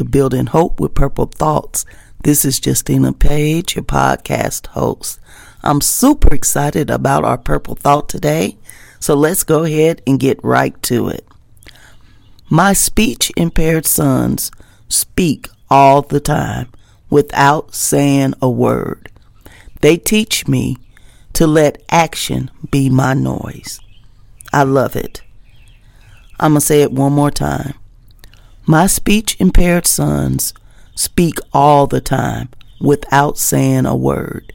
to Building Hope with Purple Thoughts. This is Justina Page, your podcast host. I'm super excited about our Purple Thought today, so let's go ahead and get right to it. My speech impaired sons speak all the time without saying a word. They teach me to let action be my noise. I love it. I'm going to say it one more time. My speech impaired sons speak all the time without saying a word.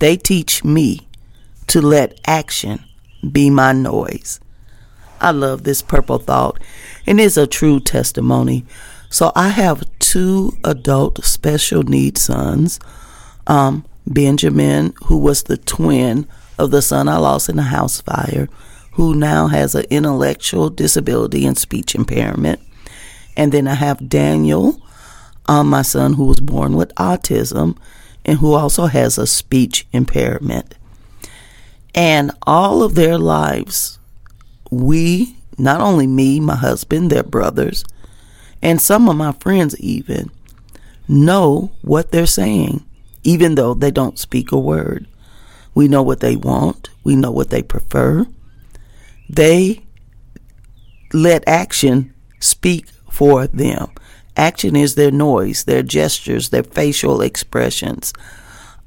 They teach me to let action be my noise. I love this purple thought and it's a true testimony. So I have two adult special needs sons. Um, Benjamin, who was the twin of the son I lost in a house fire, who now has an intellectual disability and speech impairment. And then I have Daniel, um, my son, who was born with autism and who also has a speech impairment. And all of their lives, we, not only me, my husband, their brothers, and some of my friends even, know what they're saying, even though they don't speak a word. We know what they want, we know what they prefer, they let action speak for them. Action is their noise, their gestures, their facial expressions.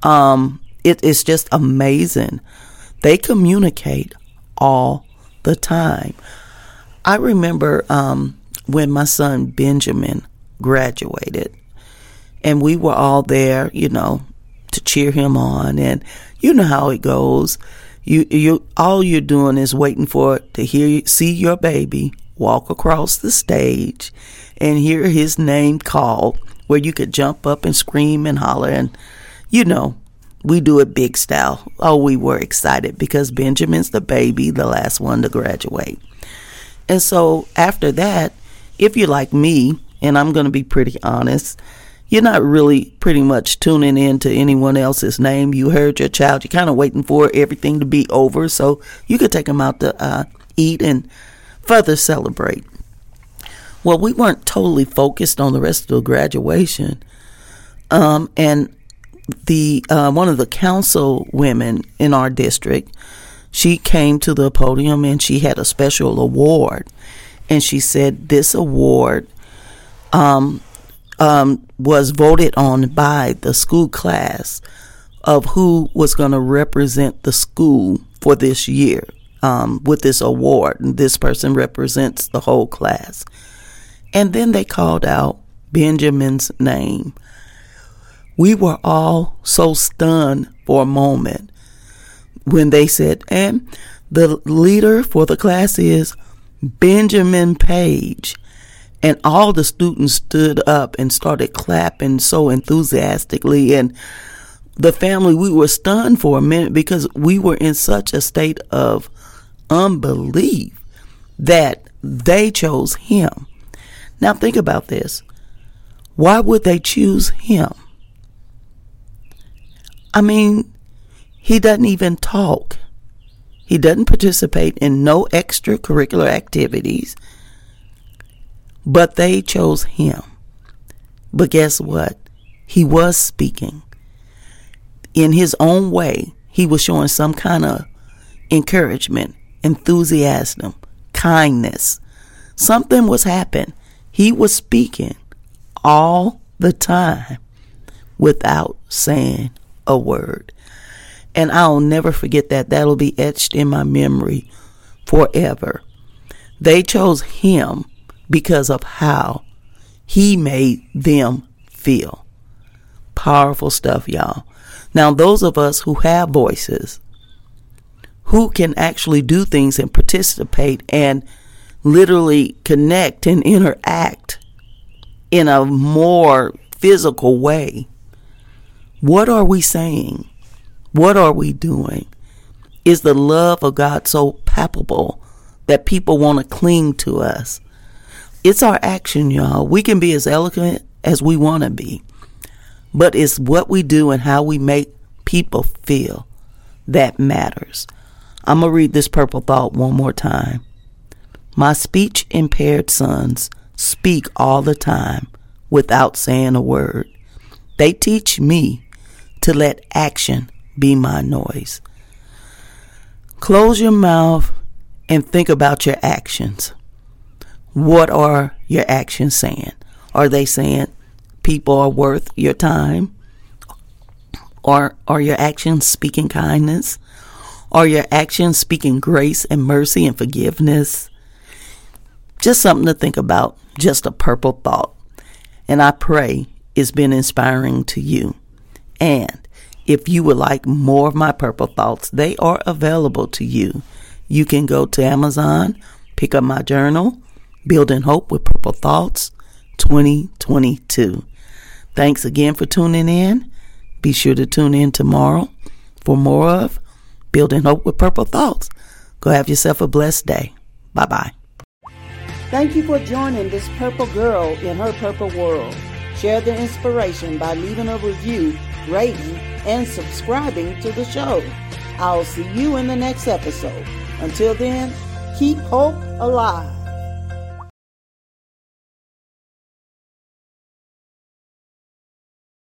Um, it is just amazing. They communicate all the time. I remember um, when my son Benjamin graduated, and we were all there, you know, to cheer him on, and you know how it goes you you all you're doing is waiting for to hear see your baby walk across the stage and hear his name called where you could jump up and scream and holler and you know we do it big style oh we were excited because benjamin's the baby the last one to graduate and so after that if you're like me and i'm going to be pretty honest you're not really pretty much tuning in to anyone else's name. You heard your child. You're kind of waiting for everything to be over so you could take them out to uh, eat and further celebrate. Well, we weren't totally focused on the rest of the graduation. Um, and the uh, one of the council women in our district, she came to the podium and she had a special award, and she said this award um, um, was voted on by the school class of who was going to represent the school for this year um, with this award. And this person represents the whole class. And then they called out Benjamin's name. We were all so stunned for a moment when they said, and the leader for the class is Benjamin Page. And all the students stood up and started clapping so enthusiastically. And the family, we were stunned for a minute because we were in such a state of unbelief that they chose him. Now, think about this. Why would they choose him? I mean, he doesn't even talk. He doesn't participate in no extracurricular activities. But they chose him. But guess what? He was speaking. In his own way, he was showing some kind of encouragement, enthusiasm, kindness. Something was happening. He was speaking all the time without saying a word. And I'll never forget that. That'll be etched in my memory forever. They chose him because of how he made them feel. Powerful stuff, y'all. Now, those of us who have voices, who can actually do things and participate and literally connect and interact in a more physical way. What are we saying? What are we doing? Is the love of God so palpable that people want to cling to us? It's our action, y'all. We can be as eloquent as we want to be, but it's what we do and how we make people feel that matters. I'm going to read this purple thought one more time. My speech impaired sons speak all the time without saying a word. They teach me to let action be my noise. Close your mouth and think about your actions. What are your actions saying? Are they saying people are worth your time? Or are your actions speaking kindness? Are your actions speaking grace and mercy and forgiveness? Just something to think about, just a purple thought. And I pray it's been inspiring to you. And if you would like more of my purple thoughts, they are available to you. You can go to Amazon, pick up my journal, Building Hope with Purple Thoughts 2022. Thanks again for tuning in. Be sure to tune in tomorrow for more of Building Hope with Purple Thoughts. Go have yourself a blessed day. Bye bye. Thank you for joining this purple girl in her purple world. Share the inspiration by leaving a review, rating, and subscribing to the show. I'll see you in the next episode. Until then, keep hope alive.